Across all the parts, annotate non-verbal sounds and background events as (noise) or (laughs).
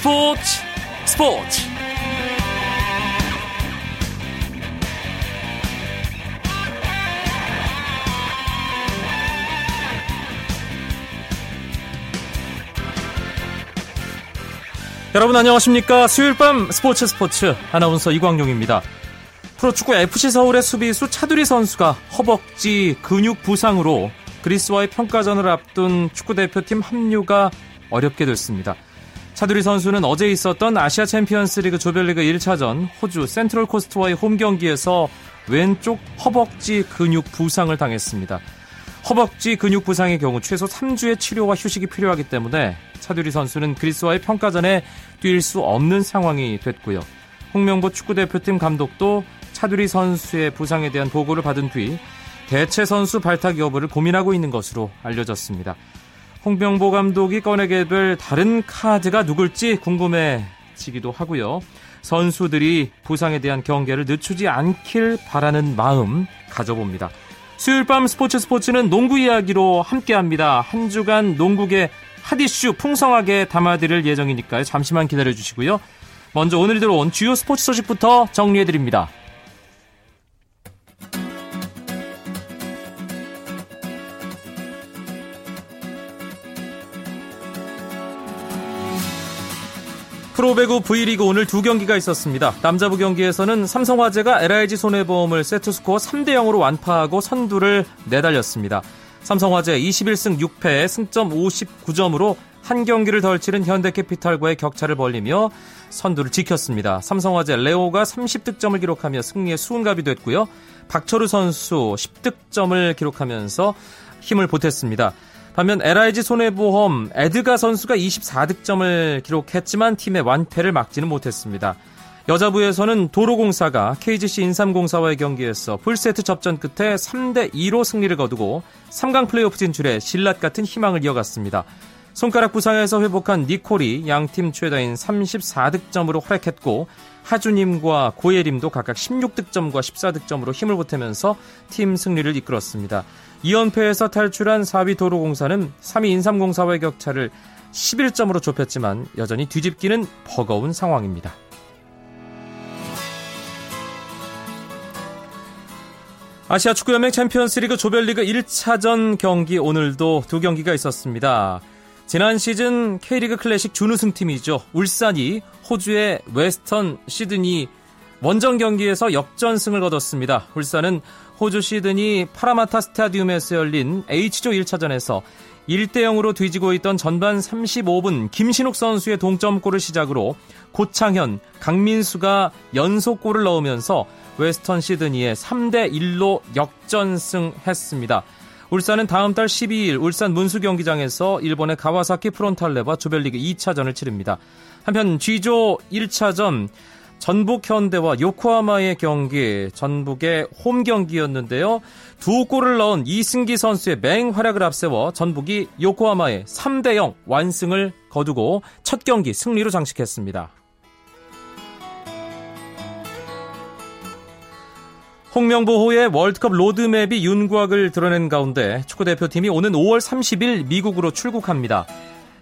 스포츠 스포츠. 여러분 안녕하십니까? 수요일 밤 스포츠 스포츠. 아나운서 이광용입니다. 프로축구 FC 서울의 수비수 차두리 선수가 허벅지 근육 부상으로 그리스와의 평가전을 앞둔 축구대표팀 합류가 어렵게 됐습니다. 차두리 선수는 어제 있었던 아시아 챔피언스 리그 조별리그 1차전 호주 센트럴 코스트와의 홈 경기에서 왼쪽 허벅지 근육 부상을 당했습니다. 허벅지 근육 부상의 경우 최소 3주의 치료와 휴식이 필요하기 때문에 차두리 선수는 그리스와의 평가전에 뛸 수 없는 상황이 됐고요. 홍명보 축구대표팀 감독도 차두리 선수의 부상에 대한 보고를 받은 뒤 대체 선수 발탁 여부를 고민하고 있는 것으로 알려졌습니다. 홍병보 감독이 꺼내게 될 다른 카드가 누굴지 궁금해지기도 하고요. 선수들이 부상에 대한 경계를 늦추지 않길 바라는 마음 가져봅니다. 수요일 밤 스포츠 스포츠는 농구 이야기로 함께합니다. 한 주간 농구계 핫이슈 풍성하게 담아드릴 예정이니까요. 잠시만 기다려주시고요. 먼저 오늘 들어온 주요 스포츠 소식부터 정리해드립니다. 프로배구 V리그 오늘 두 경기가 있었습니다. 남자부 경기에서는 삼성화재가 LIG 손해보험을 세트스코어 3대 0으로 완파하고 선두를 내달렸습니다. 삼성화재 21승 6패 승점 59점으로 한 경기를 덜 치른 현대캐피탈과의 격차를 벌리며 선두를 지켰습니다. 삼성화재 레오가 30득점을 기록하며 승리의 수훈갑이 됐고요. 박철우 선수 10득점을 기록하면서 힘을 보탰습니다. 반면 LIG 손해보험 에드가 선수가 24득점을 기록했지만 팀의 완패를 막지는 못했습니다. 여자부에서는 도로공사가 KGC 인삼공사와의 경기에서 풀세트 접전 끝에 3대 2로 승리를 거두고 3강 플레이오프 진출에 신라 같은 희망을 이어갔습니다. 손가락 부상에서 회복한 니콜이 양팀 최다인 34득점으로 활약했고 하주님과 고예림도 각각 16득점과 14득점으로 힘을 보태면서 팀 승리를 이끌었습니다. 2연패에서 탈출한 4위 도로공사는 3위 인삼공사와의 격차를 11점으로 좁혔지만 여전히 뒤집기는 버거운 상황입니다. 아시아 축구연맹 챔피언스리그 조별리그 1차전 경기 오늘도 두 경기가 있었습니다. 지난 시즌 K리그 클래식 준우승팀이죠. 울산이 호주의 웨스턴 시드니 원정 경기에서 역전승을 거뒀습니다. 울산은 호주 시드니 파라마타 스타디움에서 열린 H조 1차전에서 1대 0으로 뒤지고 있던 전반 35분 김신욱 선수의 동점골을 시작으로 고창현, 강민수가 연속골을 넣으면서 웨스턴 시드니에 3대 1로 역전승했습니다. 울산은 다음 달 12일 울산 문수 경기장에서 일본의 가와사키 프론탈레와 조별리그 2차전을 치릅니다. 한편 G조 1차전 전북 현대와 요코하마의 경기, 전북의 홈 경기였는데요. 두 골을 넣은 이승기 선수의 맹활약을 앞세워 전북이 요코하마의 3대 0 완승을 거두고 첫 경기 승리로 장식했습니다. 홍명보호의 월드컵 로드맵이 윤곽을 드러낸 가운데 축구대표팀이 오는 5월 30일 미국으로 출국합니다.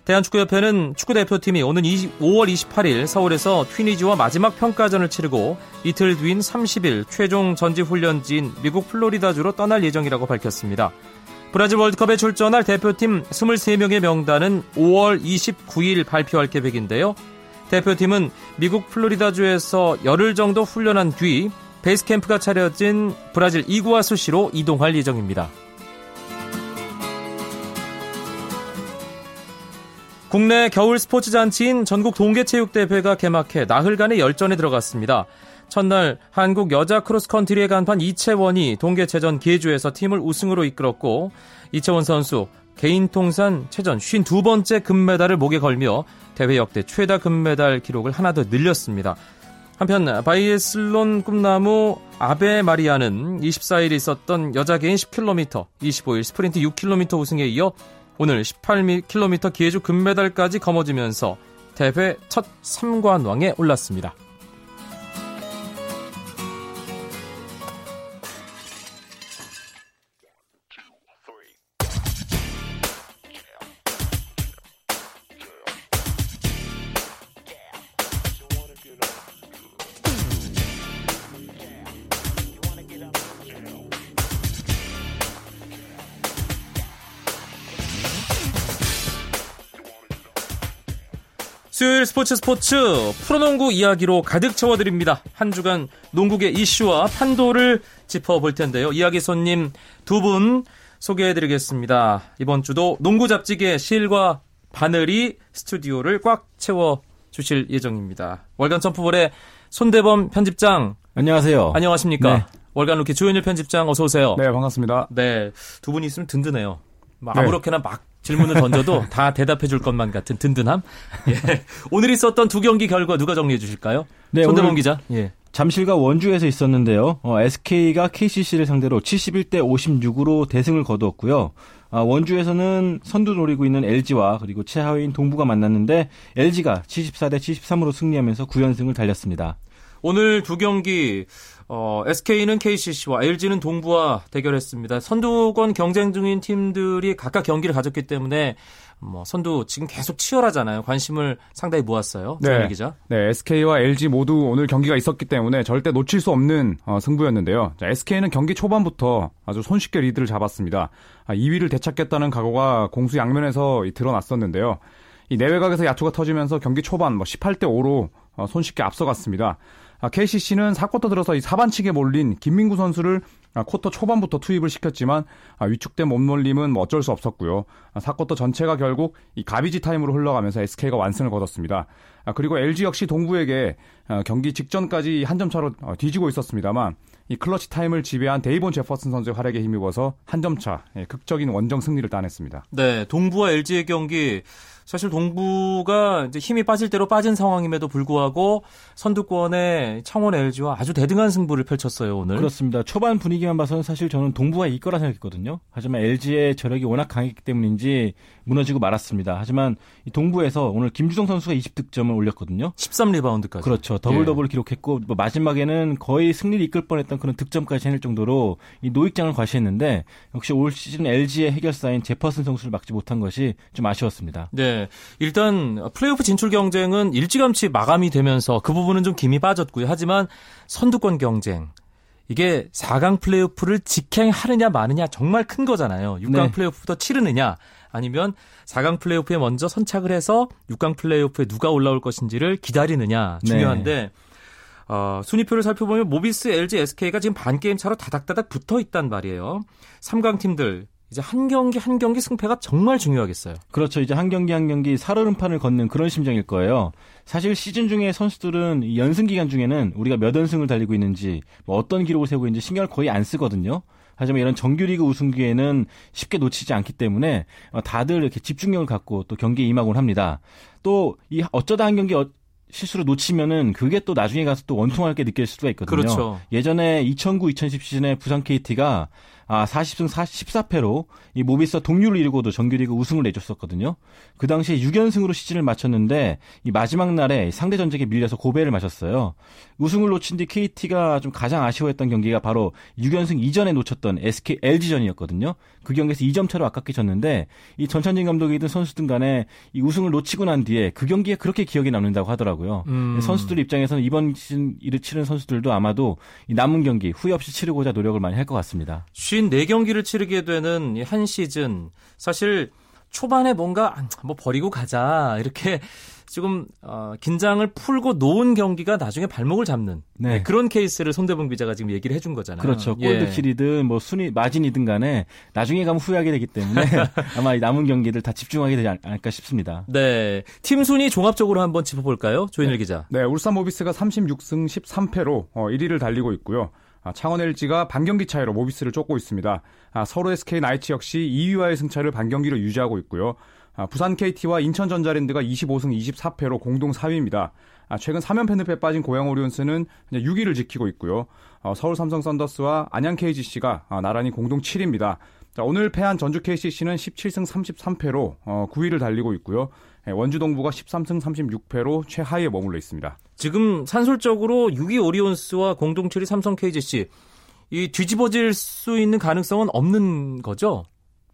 대한축구협회는 축구대표팀이 오는 20, 5월 28일 서울에서 튀니지와 마지막 평가전을 치르고 이틀 뒤인 30일 최종 전지훈련지인 미국 플로리다주로 떠날 예정이라고 밝혔습니다. 브라질 월드컵에 출전할 대표팀 23명의 명단은 5월 29일 발표할 계획인데요. 대표팀은 미국 플로리다주에서 열흘 정도 훈련한 뒤 베이스 캠프가 차려진 브라질 이구아수 시로 이동할 예정입니다. 국내 겨울 스포츠 잔치인 전국 동계체육대회가 개막해 나흘간의 열전에 들어갔습니다. 첫날 한국 여자 크로스컨트리의 간판 이채원이 동계체전 계주에서 팀을 우승으로 이끌었고 이채원 선수 개인 통산 체전 52번째 금메달을 목에 걸며 대회 역대 최다 금메달 기록을 하나 더 늘렸습니다. 한편 바이애슬론 꿈나무 아베 마리아는 24일 있었던 여자 개인 10km, 25일 스프린트 6km 우승에 이어 오늘 18km 기회주 금메달까지 거머쥐면서 대회 첫 3관왕에 올랐습니다. 수요일 스포츠 스포츠 프로농구 이야기로 가득 채워드립니다. 한 주간 농구계 이슈와 판도를 짚어볼 텐데요. 이야기 손님 두 분 소개해드리겠습니다. 이번 주도 농구 잡지계 실과 바늘이 스튜디오를 꽉 채워 주실 예정입니다. 월간 점프볼의 손대범 편집장. 안녕하세요. 안녕하십니까. 네. 월간 루키 조현일 편집장 어서 오세요. 네, 반갑습니다. 네, 두 분이 있으면 든든해요. 네. 아무렇게나 막 질문을 던져도 다 대답해 줄 것만 같은 든든함. 예. 오늘 있었던 두 경기 결과 누가 정리해 주실까요? 네, 손대범 기자. 예. 잠실과 원주에서 있었는데요. 어, SK가 KCC를 상대로 71대 56으로 대승을 거두었고요. 아, 원주에서는 선두 노리고 있는 LG와 그리고 최하위인 동부가 만났는데 LG가 74대 73으로 승리하면서 9연승을 달렸습니다. 오늘 두 경기 어, SK는 KCC와 LG는 동부와 대결했습니다. 선두권 경쟁 중인 팀들이 각각 경기를 가졌기 때문에 뭐 선두 지금 계속 치열하잖아요. 관심을 상당히 모았어요. 네. 기자. 네, SK와 LG 모두 오늘 경기가 있었기 때문에 절대 놓칠 수 없는 어, 승부였는데요. 자, SK는 경기 초반부터 아주 손쉽게 리드를 잡았습니다. 아, 2위를 되찾겠다는 각오가 공수 양면에서 드러났었는데요. 이 내외각에서 야투가 터지면서 경기 초반 뭐 18대 5로 어, 손쉽게 앞서갔습니다. KCC는 아, 4쿼터 들어서 이 사반칙에 몰린 김민구 선수를 아, 쿼터 초반부터 투입을 시켰지만 아, 위축된 몸놀림은 뭐 어쩔 수 없었고요. 4쿼터 전체가 결국 이 garbage time으로 흘러가면서 SK가 완승을 거뒀습니다. 그리고 LG 역시 동부에게 경기 직전까지 한 점 차로 어, 뒤지고 있었습니다만 이 clutch time을 지배한 데이본 제퍼슨 선수의 활약에 힘입어서 한 점 차, 예, 극적인 원정 승리를 따냈습니다. 네, 동부와 LG의 경기 사실 동부가 이제 힘이 빠질 대로 빠진 상황임에도 불구하고 선두권에 창원 LG와 아주 대등한 승부를 펼쳤어요 오늘. 그렇습니다. 초반 분위기만 봐서는 사실 저는 동부가 이길 거라 생각했거든요. 하지만 LG의 저력이 워낙 강했기 때문인지 무너지고 말았습니다. 하지만 이 동부에서 오늘 김주성 선수가 20득점을 올렸거든요. 13리바운드까지. 그렇죠. 더블 더블 예. 기록했고 뭐 마지막에는 거의 승리를 이끌 뻔했던 그런 득점까지 해낼 정도로 이 노익장을 과시했는데 역시 올 시즌 LG의 해결사인 제퍼슨 선수를 막지 못한 것이 좀 아쉬웠습니다. 네. 일단 플레이오프 진출 경쟁은 일찌감치 마감이 되면서 그 부분은 좀 김이 빠졌고요. 하지만 선두권 경쟁 이게 4강 플레이오프를 직행하느냐 마느냐 정말 큰 거잖아요. 6강 네. 플레이오프부터 치르느냐 아니면 4강 플레이오프에 먼저 선착을 해서 6강 플레이오프에 누가 올라올 것인지를 기다리느냐 중요한데 네. 어, 순위표를 살펴보면 모비스, LG, SK가 지금 반 게임 차로 다닥다닥 붙어 있단 말이에요. 3강 팀들 이제 한 경기 한 경기 승패가 정말 중요하겠어요. 그렇죠. 이제 한 경기 한 경기 살얼음판을 걷는 그런 심정일 거예요. 사실 시즌 중에 선수들은 연승 기간 중에는 우리가 몇 연승을 달리고 있는지 뭐 어떤 기록을 세우고 있는지 신경을 거의 안 쓰거든요. 하지만 이런 정규리그 우승 기회는 쉽게 놓치지 않기 때문에 어, 다들 이렇게 집중력을 갖고 또 경기에 임하곤 합니다. 또 이 어쩌다 한 경기 어, 실수로 놓치면은 그게 또 나중에 가서 또 원통하게 느낄 수가 있거든요. 그렇죠. 예전에 2009-2010 시즌에 부산 KT가 아, 40승 14패로 이 모비스 동률을 이루고도 정규리그 우승을 내줬었거든요. 그 당시에 6연승으로 시즌을 마쳤는데 이 마지막 날에 상대 전적에 밀려서 고배를 마셨어요. 우승을 놓친 뒤 KT가 좀 가장 아쉬워했던 경기가 바로 6연승 이전에 놓쳤던 SK LG전이었거든요. 그 경기에서 2점 차로 아깝게 졌는데 이 전찬진 감독이든 선수들 간에 이 우승을 놓치고 난 뒤에 그 경기에 그렇게 기억이 남는다고 하더라고요. 음. 선수들 입장에서는 이번 시즌 이를 치른 선수들도 아마도 이 남은 경기 후회 없이 치르고자 노력을 많이 할 것 같습니다. 54경기를 치르게 되는 한 시즌 사실 초반에 뭔가 뭐 버리고 가자 이렇게 지금 어, 긴장을 풀고 놓은 경기가 나중에 발목을 잡는 네. 네, 그런 케이스를 손대범 기자가 지금 얘기를 해준 거잖아요. 그렇죠. 골드킬이든 예. 뭐 순위 마진이든 간에 나중에 가면 후회하게 되기 때문에 (laughs) 아마 남은 경기를 다 집중하게 되지 않을까 싶습니다. 네. 팀 순위 종합적으로 한번 짚어볼까요? 조인일 네. 기자. 네. 울산 모비스가 36승 13패로 어, 1위를 달리고 있고요. 아, 창원 LG가 반경기 차이로 모비스를 쫓고 있습니다. 아, 서울 SK 나이츠 역시 2위와의 승차를 반경기로 유지하고 있고요. 아, 부산 KT와 인천 전자랜드가 25승 24패로 공동 4위입니다. 최근 3연패 늪에 빠진 고양 오리온스는 6위를 지키고 있고요. 어, 서울 삼성 썬더스와 안양 KGC가 나란히 공동 7위입니다. 오늘 패한 전주 KCC는 17승 33패로 9위를 어, 달리고 있고요. 예, 원주 동부가 13승 36패로 최하위에 머물러 있습니다. 지금 산술적으로 6위 오리온스와 공동 7위 삼성 KGC 이 뒤집어질 수 있는 가능성은 없는 거죠?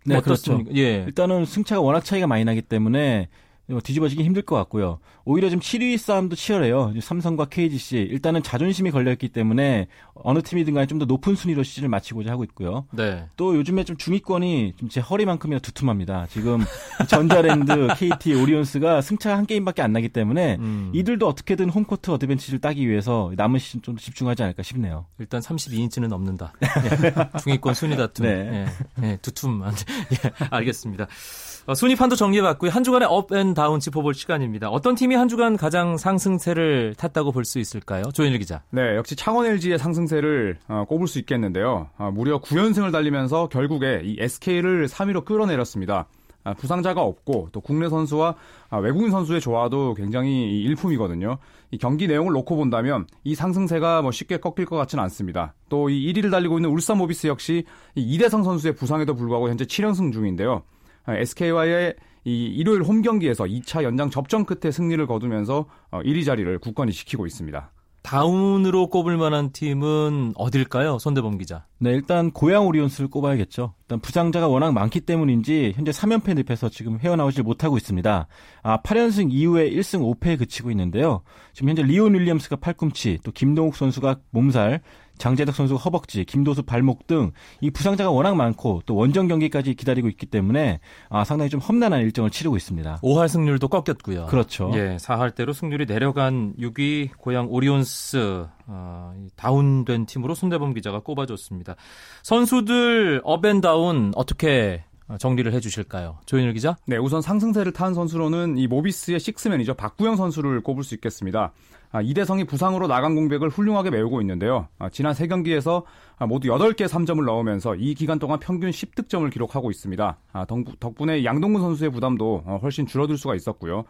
네, 그렇죠. 예. 일단은 승차가 워낙 차이가 많이 나기 때문에 어, 뒤집어지기 힘들 것 같고요. 오히려 좀 7위 싸움도 치열해요. 삼성과 KGC 일단은 자존심이 걸려있기 때문에 어느 팀이든 간에 좀 더 높은 순위로 시즌을 마치고자 하고 있고요. 네. 또 요즘에 좀 중위권이 좀 제 허리만큼이나 두툼합니다. 지금 (laughs) 전자랜드, KT, 오리온스가 승차 한 게임밖에 안 나기 때문에 음. 이들도 어떻게든 홈코트 어드밴티지를 따기 위해서 남은 시즌 좀 집중하지 않을까 싶네요. 일단 32인치는 넘는다. (laughs) 예. 중위권 순위 다툼. 네. 예. 예. 두툼. (laughs) 예. 알겠습니다. 어, 순위 판도 정리해봤고요. 한 주간의 up and down 짚어볼 시간입니다. 어떤 팀이 한 주간 가장 상승세를 탔다고 볼 수 있을까요? 조현일 기자. 네, 역시 창원 LG의 상승세를 어, 꼽을 수 있겠는데요. 어, 무려 9연승을 달리면서 결국에 이 SK를 3위로 끌어내렸습니다. 아, 부상자가 없고 또 국내 선수와 아, 외국인 선수의 조화도 굉장히 일품이거든요. 이 경기 내용을 놓고 본다면 이 상승세가 뭐 쉽게 꺾일 것 같지는 않습니다. 또 이 1위를 달리고 있는 울산 모비스 역시 이대성 선수의 부상에도 불구하고 현재 7연승 중인데요. SK와의 이 일요일 홈 경기에서 2차 연장 접전 끝에 승리를 거두면서 1위 어, 자리를 굳건히 지키고 있습니다. 다운으로 꼽을 만한 팀은 어딜까요? 손대범 기자. 네, 일단 고양 오리온스를 꼽아야겠죠. 일단 부상자가 워낙 많기 때문인지 현재 3연패 늪에서 지금 헤어나오질 못하고 있습니다. 아, 8연승 이후에 1승 5패에 그치고 있는데요. 지금 현재 리온 윌리엄스가 팔꿈치, 또 김동욱 선수가 몸살, 장재석 선수 허벅지, 김도수 발목 등 이 부상자가 워낙 많고 또 원정 경기까지 기다리고 있기 때문에 아, 상당히 좀 험난한 일정을 치르고 있습니다. 5할 승률도 꺾였고요. 그렇죠. 예, 4할 대로 승률이 내려간 6위 고양 오리온스 어, 다운된 팀으로 손대범 기자가 꼽아줬습니다. 선수들 up and down 어떻게 정리를 해주실까요? 조현일 기자? 네, 우선 상승세를 탄 선수로는 이 모비스의 식스맨이죠. 박구영 선수를 꼽을 수 있겠습니다. 아, 이대성이 부상으로 나간 공백을 훌륭하게 메우고 있는데요. 아, 지난 세 경기에서 아, 모두 8개 3점을 넣으면서 이 기간 동안 평균 10득점을 기록하고 있습니다. 덕 분에 양동근 선수의 부담도 어, 훨씬 줄어들 수가 있었고요.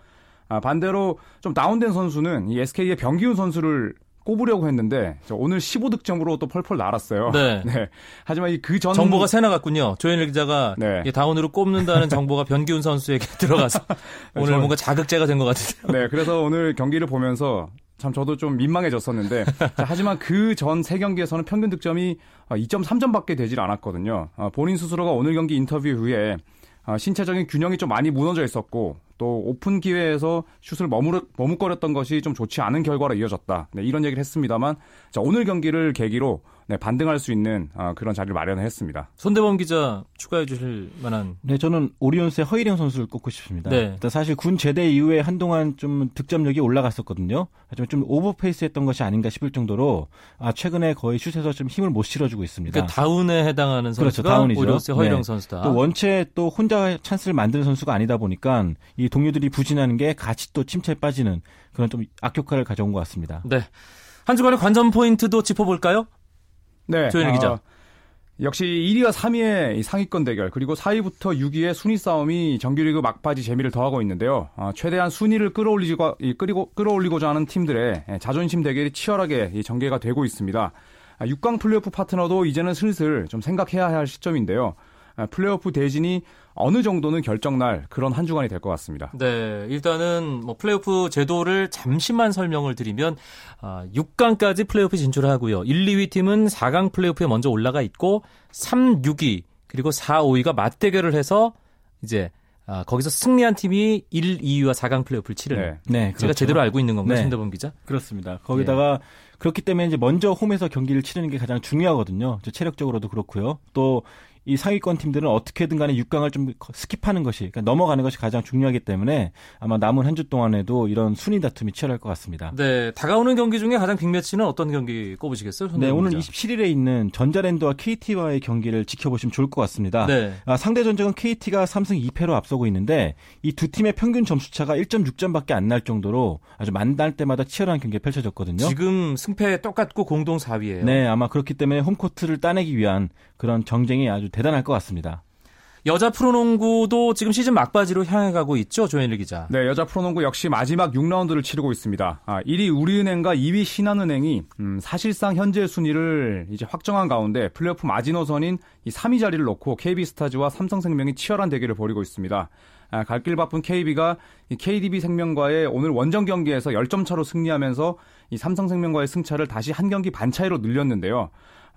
반대로 좀 다운된 선수는 이 SK의 병기훈 선수를 꼽으려고 했는데 오늘 15득점으로 또 펄펄 날았어요. 네. (laughs) 네. 하지만 그전 정보가 새 나갔군요. 조현일 기자가 네. 다운으로 꼽는다는 정보가 (laughs) 변기훈 선수에게 들어가서 (laughs) 오늘 저... 뭔가 자극제가 된 것 같은데요. 네. 그래서 오늘 경기를 보면서 참 저도 좀 민망해졌었는데 자, 하지만 그 전 세 경기에서는 평균 득점이 2.3점밖에 되질 않았거든요. 아, 본인 스스로가 오늘 경기 인터뷰 후에 아, 신체적인 균형이 좀 많이 무너져 있었고 또 오픈 기회에서 슛을 머무르, 머뭇거렸던 것이 좀 좋지 않은 결과로 이어졌다. 네, 이런 얘기를 했습니다만 자, 오늘 경기를 계기로 네, 반등할 수 있는 어, 그런 자리를 마련했습니다. 손대범 기자 추가해 주실 만한 네, 저는 오리온스의 허일영 선수를 꼽고 싶습니다. 네. 일단 사실 군 제대 이후에 한동안 좀 득점력이 올라갔었거든요. 하지만 좀 오버페이스 했던 것이 아닌가 싶을 정도로 아, 최근에 거의 슛에서 좀 힘을 못 실어주고 있습니다. 그러니까 다운에 해당하는 선수가 그렇죠, 다운이죠. 오리온스의 허일영 네. 선수다. 또 원체 또 혼자 찬스를 만드는 선수가 아니다 보니까 이 동료들이 부진하는 게 같이 또 침체에 빠지는 그런 좀 악효과를 가져온 것 같습니다. 네. 한 주간의 관전 포인트도 짚어볼까요? 네. 조현일 기자. 어, 역시 1위와 3위의 상위권 대결 그리고 4위부터 6위의 순위 싸움이 정규리그 막바지 재미를 더하고 있는데요. 어, 최대한 순위를 끌어올리고 끌고 끌어올리고자 하는 팀들의 예, 자존심 대결이 치열하게 전개가 되고 있습니다. 6강 아, 플레이오프 파트너도 이제는 슬슬 좀 생각해야 할 시점인데요. 아, 플레이오프 대진이 어느 정도는 결정 날 그런 한 주간이 될 것 같습니다. 네, 일단은 뭐 플레이오프 제도를 잠시만 설명을 드리면 아, 6강까지 플레이오프 진출하고요. 1, 2위 팀은 4강 플레이오프에 먼저 올라가 있고 3, 6위 그리고 4, 5위가 맞대결을 해서 이제 아, 거기서 승리한 팀이 1, 2위와 4강 플레이오프를 치르는. 네, 네 그렇죠. 제가 제대로 알고 있는 건가요, 네. 손대범 기자? 그렇습니다. 거기다가 네. 그렇기 때문에 이제 먼저 홈에서 경기를 치르는 게 가장 중요하거든요. 체력적으로도 그렇고요. 또 이 상위권 팀들은 어떻게든 간에 6강을 좀 skip하는 것이 그러니까 넘어가는 것이 가장 중요하기 때문에 아마 남은 한 주 동안에도 이런 순위 다툼이 치열할 것 같습니다. 네, 다가오는 경기 중에 가장 빅매치는 어떤 경기 꼽으시겠어요? 네, 오늘 27일에 있는 전자랜드와 KT와의 경기를 지켜보시면 좋을 것 같습니다. 네. 아, 상대 전적은 KT가 3승 2패로 앞서고 있는데 이 두 팀의 평균 점수 차가 1.6점밖에 안 날 정도로 아주 만날 때마다 치열한 경기가 펼쳐졌거든요. 지금 승패 똑같고 공동 4위예요. 네, 아마 그렇기 때문에 홈코트를 따내기 위한 그런 경쟁이 아주 대단할 것 같습니다. 여자 프로농구도 지금 시즌 막바지로 향해 가고 있죠, 조현일 기자. 네, 여자 프로농구 역시 마지막 6라운드를 치르고 있습니다. 아, 1위 우리은행과 2위 신한은행이 음, 사실상 현재 순위를 이제 확정한 가운데 플레이오프 마지노선인 이 3위 자리를 놓고 KB스타즈와 삼성생명이 치열한 대결을 벌이고 있습니다. 아, 갈길 바쁜 KB가 이 KDB 생명과의 오늘 원정 경기에서 10점 차로 승리하면서 이 삼성생명과의 승차를 다시 한 경기 반 차이로 늘렸는데요.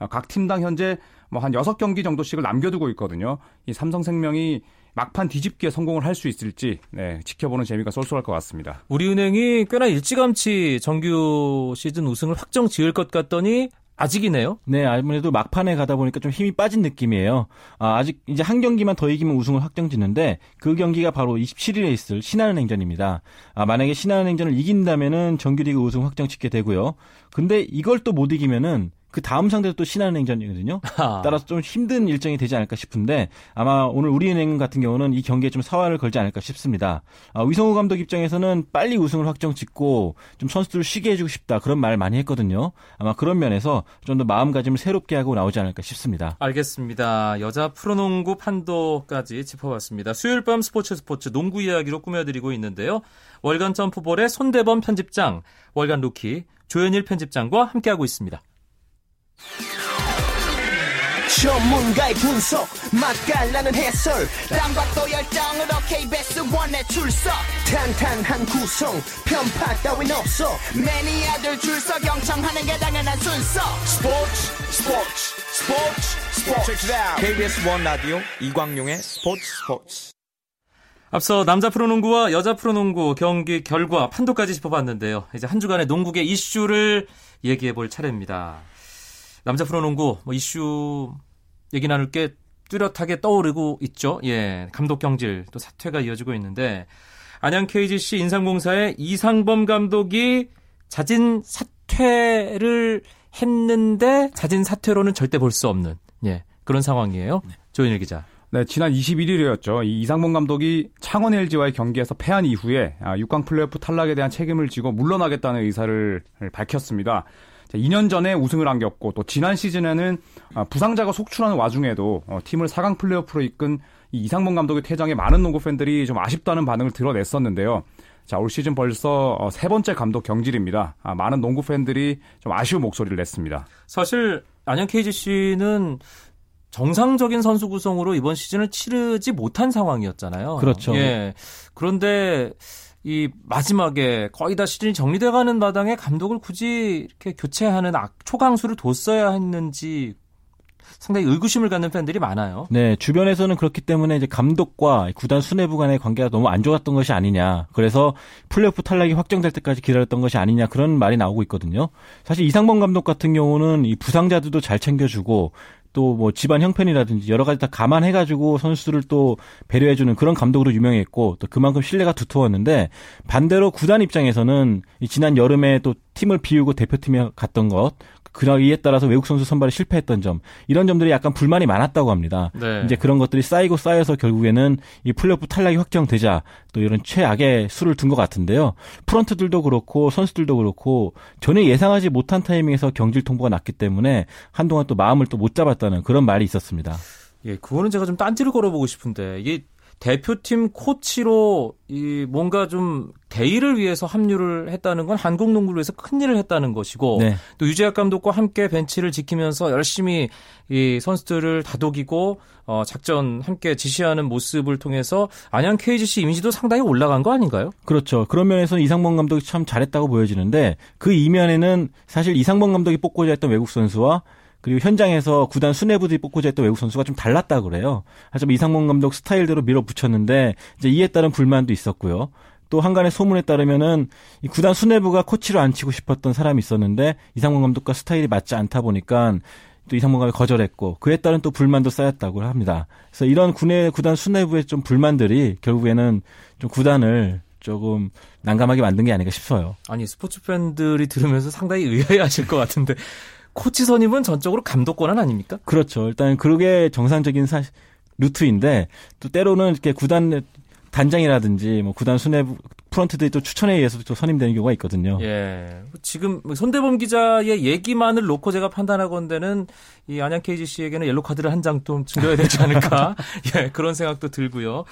각 팀당 현재 뭐 한 6경기 정도씩을 남겨두고 있거든요. 이 삼성생명이 막판 뒤집기에 성공을 할 수 있을지 네, 지켜보는 재미가 쏠쏠할 것 같습니다. 우리은행이 꽤나 일찌감치 정규 시즌 우승을 확정 지을 것 같더니 아직이네요. 네, 아무래도 막판에 가다 보니까 좀 힘이 빠진 느낌이에요. 아, 직 이제 한 경기만 더 이기면 우승을 확정짓는데 그 경기가 바로 27일에 있을 신한은행전입니다. 아, 만약에 신한은행전을 이긴다면은 정규리그 우승 확정짓게 되고요. 근데 이걸 또 못 이기면은 그 다음 상대도 또 신한은행전이거든요. (laughs) 따라서 좀 힘든 일정이 되지 않을까 싶은데 아마 오늘 우리은행 같은 경우는 이 경기에 좀 사활을 걸지 않을까 싶습니다. 아, 위성우 감독 입장에서는 빨리 우승을 확정 짓고 좀 선수들을 쉬게 해주고 싶다 그런 말 많이 했거든요. 아마 그런 면에서 좀 더 마음가짐을 새롭게 하고 나오지 않을까 싶습니다. 알겠습니다. 여자 프로농구 판도까지 짚어봤습니다. 수요일 밤 스포츠 스포츠 농구 이야기로 꾸며드리고 있는데요. 월간 점프볼의 손대범 편집장, 월간 루키 조현일 편집장과 함께하고 있습니다. 전문가의 분석 맛깔나는 해설 또 열정으로 KBS 원에 출석. 탄탄한 구성 편파 따윈 없어. 매니아들 줄서 경청하는 게 당연한 순서. 스포츠 스포츠 스포츠 스포츠. KBS 원 라디오 이광용의 스포츠 스포츠. 앞서 남자 프로농구와 여자 프로농구 경기 결과 판도까지 짚어봤는데요. 이제 한 주간의 농구계 이슈를 얘기해 볼 차례입니다. 남자 프로농구 뭐 이슈 얘기 나눌 게 뚜렷하게 떠오르고 있죠. 예, 감독 경질 또 사퇴가 이어지고 있는데 안양 KGC 인삼공사의 이상범 감독이 자진 사퇴를 했는데 자진 사퇴로는 절대 볼 수 없는 예 그런 상황이에요. 네. 조인일 기자. 네, 지난 21일이었죠. 이 이상범 감독이 창원 LG와의 경기에서 패한 이후에 6강 아, 플레이오프 탈락에 대한 책임을 지고 물러나겠다는 의사를 밝혔습니다. 2년 전에 우승을 안겼고 또 지난 시즌에는 아, 부상자가 속출하는 와중에도 어, 팀을 4강 플레이오프로 이끈 이 이상범 감독의 퇴장에 많은 농구 팬들이 좀 아쉽다는 반응을 드러냈었는데요. 자, 올 시즌 벌써 어, 세 번째 감독 경질입니다. 아, 많은 농구 팬들이 좀 아쉬운 목소리를 냈습니다. 사실 안양 KGC는 정상적인 선수 구성으로 이번 시즌을 치르지 못한 상황이었잖아요. 그렇죠. 예. 그런데 이 마지막에 거의 다 시즌이 정리돼가는 마당에 감독을 굳이 이렇게 교체하는 초강수를 뒀어야 했는지 상당히 의구심을 갖는 팬들이 많아요. 네, 주변에서는 그렇기 때문에 이제 감독과 구단 수뇌부 간의 관계가 너무 안 좋았던 것이 아니냐. 그래서 플레이오프 탈락이 확정될 때까지 기다렸던 것이 아니냐 그런 말이 나오고 있거든요. 사실 이상범 감독 같은 경우는 이 부상자들도 잘 챙겨주고 또 뭐 집안 형편이라든지 여러 가지 다 감안해가지고 선수를 또 배려해주는 그런 감독으로 유명했고 또 그만큼 신뢰가 두터웠는데 반대로 구단 입장에서는 지난 여름에 또 팀을 비우고 대표팀에 갔던 것 그러 이에 따라서 외국 선수 선발에 실패했던 점 이런 점들이 약간 불만이 많았다고 합니다. 네. 이제 그런 것들이 쌓이고 쌓여서 결국에는 이 플레이오프 탈락이 확정되자 또 이런 최악의 수를 둔 것 같은데요. 프런트들도 그렇고 선수들도 그렇고 전혀 예상하지 못한 타이밍에서 경질 통보가 났기 때문에 한동안 또 마음을 또 못 잡았다는 그런 말이 있었습니다. 예, 그거는 제가 좀 딴지를 걸어보고 싶은데 이게 대표팀 코치로 이 뭔가 좀 대의를 위해서 합류를 했다는 건 한국 농구를 위해서 큰 일을 했다는 것이고 네. 또 유재학 감독과 함께 벤치를 지키면서 열심히 이 선수들을 다독이고 어 작전 함께 지시하는 모습을 통해서 안양 KGC 이미지도 상당히 올라간 거 아닌가요? 그렇죠. 그런 면에서 이상범 감독이 참 잘했다고 보여지는데 그 이면에는 사실 이상범 감독이 뽑고자 했던 외국 선수와 그리고 현장에서 구단 수뇌부들이 뽑고자 했던 외국 선수가 좀 달랐다 그래요. 하지만 이상범 감독 스타일대로 밀어붙였는데 이제 이에 따른 불만도 있었고요. 또 한간의 소문에 따르면은 이 구단 수뇌부가 코치로 앉히고 싶었던 사람이 있었는데 이상범 감독과 스타일이 맞지 않다 보니까 또 이상범 감독이 거절했고 그에 따른 또 불만도 쌓였다고 합니다. 그래서 이런 군의 구단 수뇌부의 좀 불만들이 결국에는 좀 구단을 조금 난감하게 만든 게 아닌가 싶어요. 아니 스포츠 팬들이 들으면서 상당히 의아해하실 것 같은데 코치 선임은 전적으로 감독 권한 아닙니까? 그렇죠. 일단 그게 정상적인 사, 루트인데 또 때로는 이렇게 구단 단장이라든지 뭐 구단 수뇌부 프런트들이 또 추천에 의해서 또 선임되는 경우가 있거든요. 예. 지금 손대범 기자의 얘기만을 놓고 제가 판단하건대는 이 안양 KGC에게는 옐로 카드를 한 장좀 줄여야 되지 않을까? (laughs) 예, 그런 생각도 들고요.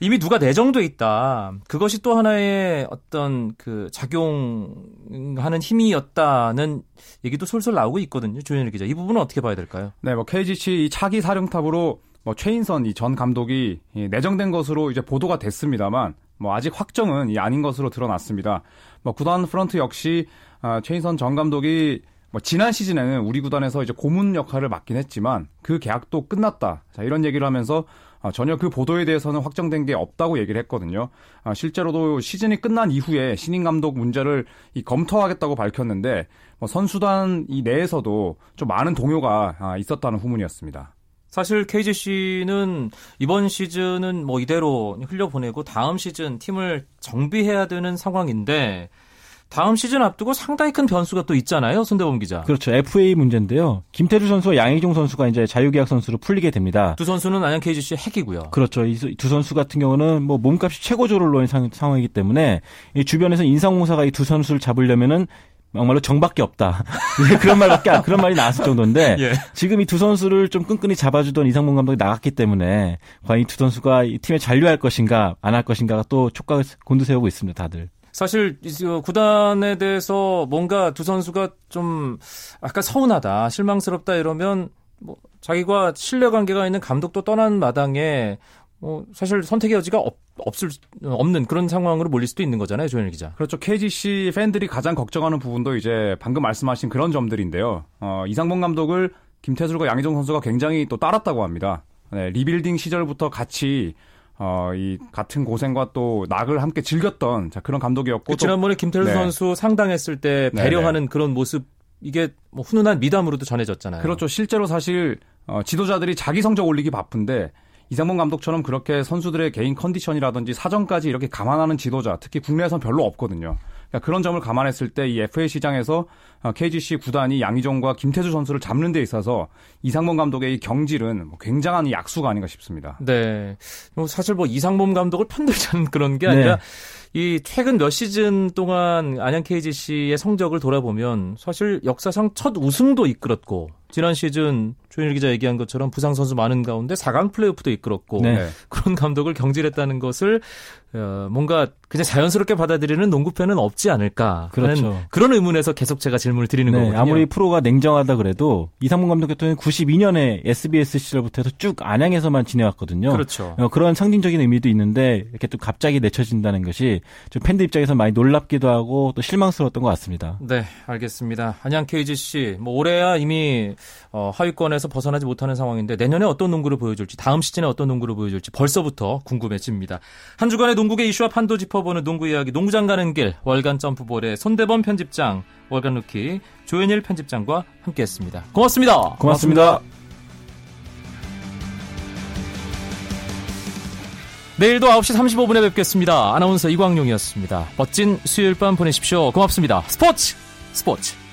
이미 누가 내정돼 있다. 그것이 또 하나의 어떤 그 작용하는 힘이었다는 얘기도 솔솔 나오고 있거든요. 조현일 기자. 이 부분은 어떻게 봐야 될까요? 네, 뭐 KGC 차기 사령탑으로 뭐 최인선 이 전 감독이 내정된 것으로 이제 보도가 됐습니다만 뭐 아직 확정은 아닌 것으로 드러났습니다. 뭐 구단 프런트 역시 아, 최인선 전 감독이 뭐 지난 시즌에는 우리 구단에서 이제 고문 역할을 맡긴 했지만 그 계약도 끝났다. 자, 이런 얘기를 하면서 아, 전혀 그 보도에 대해서는 확정된 게 없다고 얘기를 했거든요. 아, 실제로도 시즌이 끝난 이후에 신인 감독 문제를 이 검토하겠다고 밝혔는데 뭐 선수단 이 내에서도 좀 많은 동요가 아, 있었다는 후문이었습니다. 사실 KGC는 이번 시즌은 뭐 이대로 흘려보내고 다음 시즌 팀을 정비해야 되는 상황인데 다음 시즌 앞두고 상당히 큰 변수가 또 있잖아요, 손대범 기자. 그렇죠. FA 문제인데요. 김태주 선수와 양희종 선수가 이제 자유계약 선수로 풀리게 됩니다. 두 선수는 안양 KGC 핵이고요. 그렇죠. 이 두 선수 같은 경우는 뭐 몸값이 최고조를 놓인 상, 황이기 때문에 이 주변에서 인상공사가 이 두 선수를 잡으려면은 정말로 정밖에 없다. (laughs) 그런 말밖에 안, 그런 말이 나왔을 정도인데 (laughs) 예. 지금 이 두 선수를 좀 끈끈이 잡아주던 이상문 감독이 나갔기 때문에 과연 이 두 선수가 이 팀에 잔류할 것인가 안 할 것인가가 또 촉각을 곤두세우고 있습니다. 다들. 사실 구단에 대해서 뭔가 두 선수가 좀 아까 서운하다, 실망스럽다 이러면 뭐 자기가 신뢰 관계가 있는 감독도 떠난 마당에 뭐 사실 선택의 여지가 없, 없을 없는 그런 상황으로 몰릴 수도 있는 거잖아요, 조현일 기자. 그렇죠. KGC 팬들이 가장 걱정하는 부분도 이제 방금 말씀하신 그런 점들인데요. 어, 이상범 감독을 김태술과 양희종 선수가 굉장히 또 따랐다고 합니다. 네, 리빌딩 시절부터 같이 어, 이 같은 고생과 또 낙을 함께 즐겼던 자, 그런 감독이었고 그 지난번에 김태술 네. 선수 상 당했을 때 배려하는 네네. 그런 모습 이게 뭐 훈훈한 미담으로도 전해졌잖아요. 그렇죠. 실제로 사실 어, 지도자들이 자기 성적 올리기 바쁜데 이상범 감독처럼 그렇게 선수들의 개인 컨디션이라든지 사정까지 이렇게 감안하는 지도자, 특히 국내에선 별로 없거든요. 그러니까 그런 점을 감안했을 때 이 FA 시장에서 KGC 어, 구단이 양희종과 김태수 선수를 잡는 데 있어서 이상범 감독의 이 경질은 뭐 굉장한 약수가 아닌가 싶습니다. 네. 뭐 사실 뭐 이상범 감독을 편들자는 (laughs) 그런 게 아니라 네. 이 최근 몇 시즌 동안 안양 KGC의 성적을 돌아보면 사실 역사상 첫 우승도 이끌었고 지난 시즌 조현일 기자 얘기한 것처럼 부상 선수 많은 가운데 4강 플레이오프도 이끌었고 네. 그런 감독을 경질했다는 것을 어, 뭔가 그냥 자연스럽게 받아들이는 농구팬은 없지 않을까 그렇죠. 그런 의문에서 계속 제가 질문을 드리는 네, 거거든요. 아무리 프로가 냉정하다 그래도 이상문 감독 같은 경우는 92년에 SBS 시절부터 해서 쭉 안양에서만 지내왔거든요. 그렇죠. 어, 그런 상징적인 의미도 있는데 이렇게 또 갑자기 내쳐진다는 것이 좀 팬들 입장에서 많이 놀랍기도 하고 또 실망스러웠던 것 같습니다. 네, 알겠습니다. 안양 KGC 뭐 올해야 이미 어, 하위권에서 벗어나지 못하는 상황인데 내년에 어떤 농구를 보여줄지 다음 시즌에 어떤 농구를 보여줄지 벌써부터 궁금해집니다. 한 주간의 농구계 이슈와 판도 짚어보는 농구 이야기 농구장 가는 길 월간 점프볼의 손대범 편집장 월간 루키 조현일 편집장과 함께했습니다. 고맙습니다. 고맙습니다. 내일도 9시 35분에 뵙겠습니다. 아나운서 이광용이었습니다. 멋진 수요일 밤 보내십시오. 고맙습니다. 스포츠 스포츠